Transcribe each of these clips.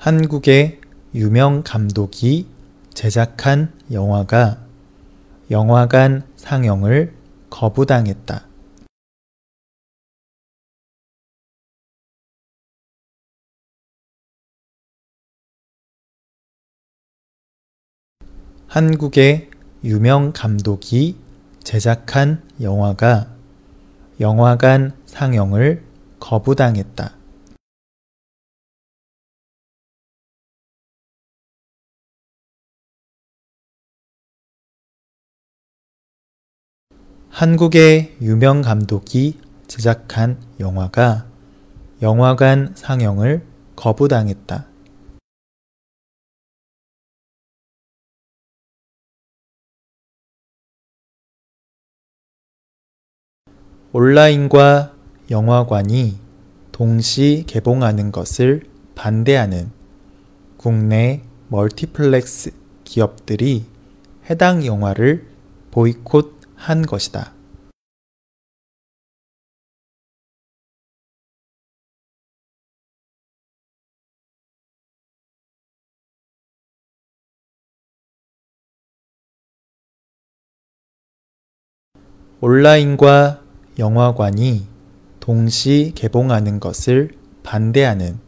한국의 유명 감독이 제작한 영화가 영화관 상영을 거부당했다. 한국의 유명 감독이 제작한 영화가 영화관 상영을 거부당했다. 한국의 유명 감독이 제작한 영화가 영화관 상영을 거부당했다. 온라인과 영화관이 동시 개봉하는 것을 반대하는 국내 멀티플렉스 기업들이 해당 영화를 보이콧 한 것이다. 온라인과 영화관이 동시 개봉하는 것을 반대하는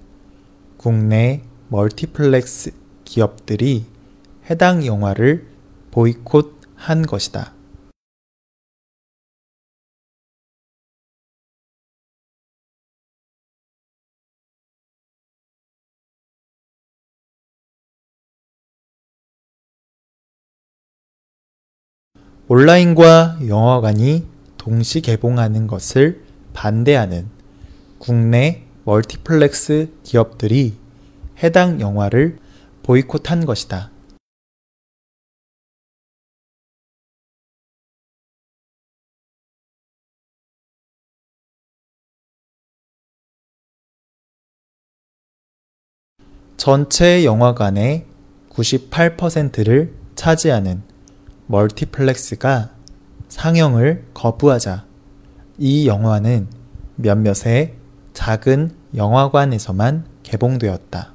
국내 멀티플렉스 기업들이 해당 영화를 보이콧한 것이다. 온라인과 영화관이 동시 개봉하는 것을 반대하는 국내 멀티플렉스 기업들이 해당 영화를 보이콧한 것이다. 전체 영화관의 98%를 차지하는 멀티플렉스가 상영을 거부하자 이 영화는 몇몇의 작은 영화관에서만 개봉되었다.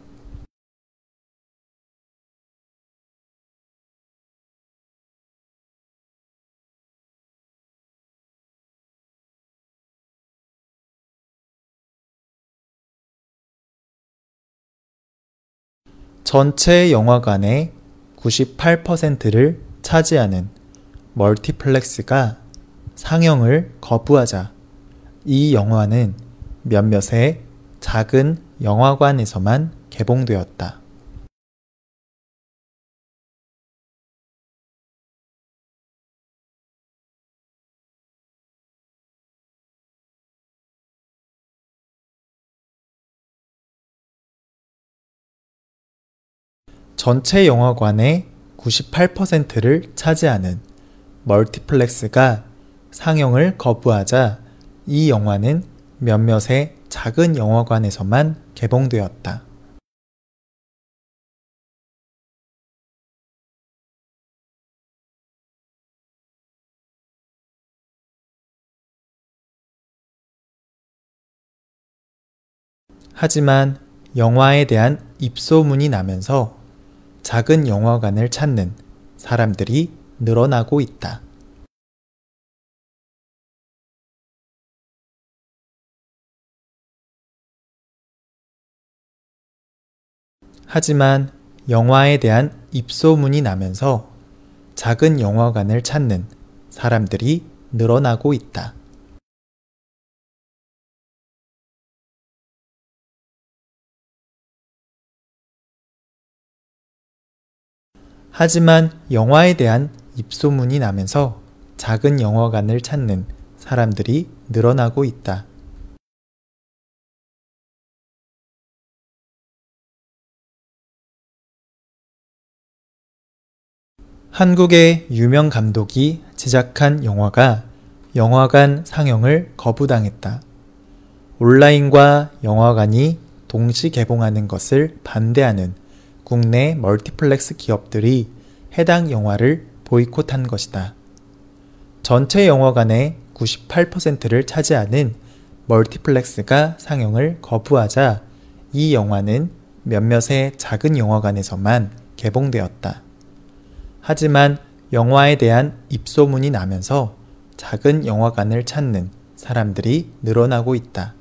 전체 영화관의 98%를 차지하는 멀티플렉스가 상영을 거부하자 이 영화는 몇몇의 작은 영화관에서만 개봉되었다. 전체 영화관의 98%를 차지하는 멀티플렉스가 상영을 거부하자 이 영화는 몇몇의 작은 영화관에서만 개봉되었다. 하지만 영화에 대한 입소문이 나면서 작은 영화관을 찾는 사람들이 늘어나고 있다. 하지만 영화에 대한 입소문이 나면서 작은 영화관을 찾는 사람들이 늘어나고 있다. 하지만 영화에 대한 입소문이 나면서 작은 영화관을 찾는 사람들이 늘어나고 있다. 한국의 유명 감독이 제작한 영화가 영화관 상영을 거부당했다. 온라인과 영화관이 동시 개봉하는 것을 반대하는 국내 멀티플렉스 기업들이 해당 영화를 보이콧한 것이다. 전체 영화관의 98%를 차지하는 멀티플렉스가 상영을 거부하자 이 영화는 몇몇의 작은 영화관에서만 개봉되었다. 하지만 영화에 대한 입소문이 나면서 작은 영화관을 찾는 사람들이 늘어나고 있다.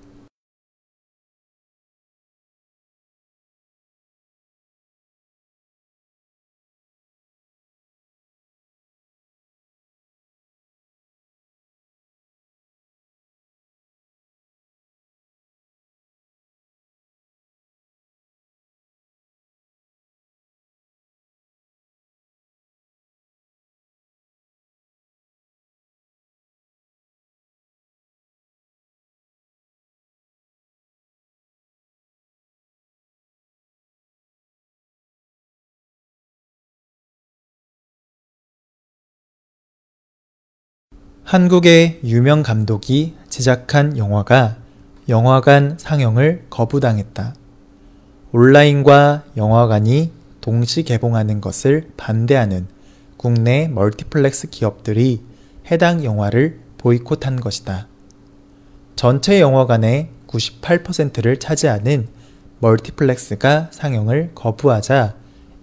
한국의 유명 감독이 제작한 영화가 영화관 상영을 거부당했다. 온라인과 영화관이 동시 개봉하는 것을 반대하는 국내 멀티플렉스 기업들이 해당 영화를 보이콧한 것이다. 전체 영화관의 98%를 차지하는 멀티플렉스가 상영을 거부하자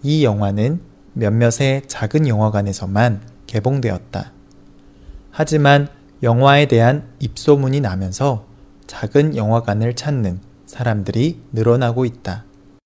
이 영화는 몇몇의 작은 영화관에서만 개봉되었다. 하지만 영화에 대한 입소문이 나면서 작은 영화관을 찾는 사람들이 늘어나고 있다.